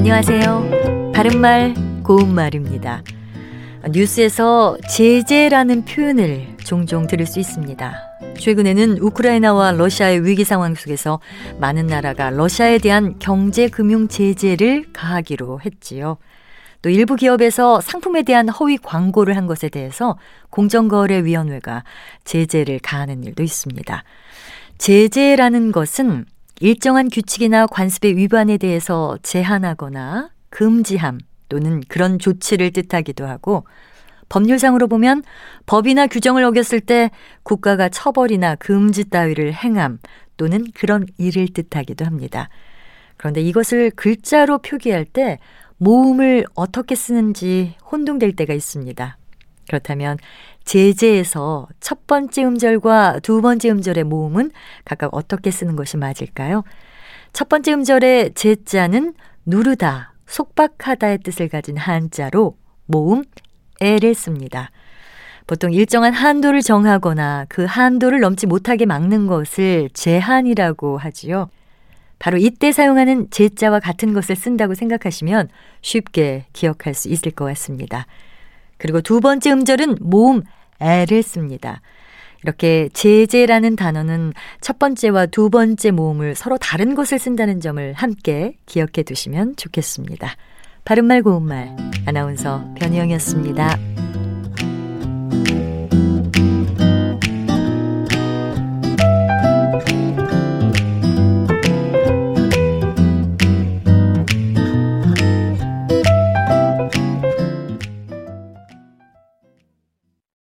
안녕하세요. 바른말, 고운말입니다. 뉴스에서 제재라는 표현을 종종 들을 수 있습니다. 최근에는 우크라이나와 러시아의 위기 상황 속에서 많은 나라가 러시아에 대한 경제 금융 제재를 가하기로 했지요. 또 일부 기업에서 상품에 대한 허위 광고를 한 것에 대해서 공정거래위원회가 제재를 가하는 일도 있습니다. 제재라는 것은 일정한 규칙이나 관습의 위반에 대해서 제한하거나 금지함 또는 그런 조치를 뜻하기도 하고 법률상으로 보면 법이나 규정을 어겼을 때 국가가 처벌이나 금지 따위를 행함 또는 그런 일을 뜻하기도 합니다. 그런데 이것을 글자로 표기할 때 모음을 어떻게 쓰는지 혼동될 때가 있습니다. 그렇다면 제재에서 첫 번째 음절과 두 번째 음절의 모음은 각각 어떻게 쓰는 것이 맞을까요? 첫 번째 음절의 제자는 누르다, 속박하다의 뜻을 가진 한자로 모음 에를 씁니다. 보통 일정한 한도를 정하거나 그 한도를 넘지 못하게 막는 것을 제한이라고 하지요. 바로 이때 사용하는 제자와 같은 것을 쓴다고 생각하시면 쉽게 기억할 수 있을 것 같습니다. 그리고 두 번째 음절은 모음 애를 씁니다. 이렇게 제재라는 단어는 첫 번째와 두 번째 모음을 서로 다른 것을 쓴다는 점을 함께 기억해 두시면 좋겠습니다. 바른말 고운말 아나운서 변희영이었습니다.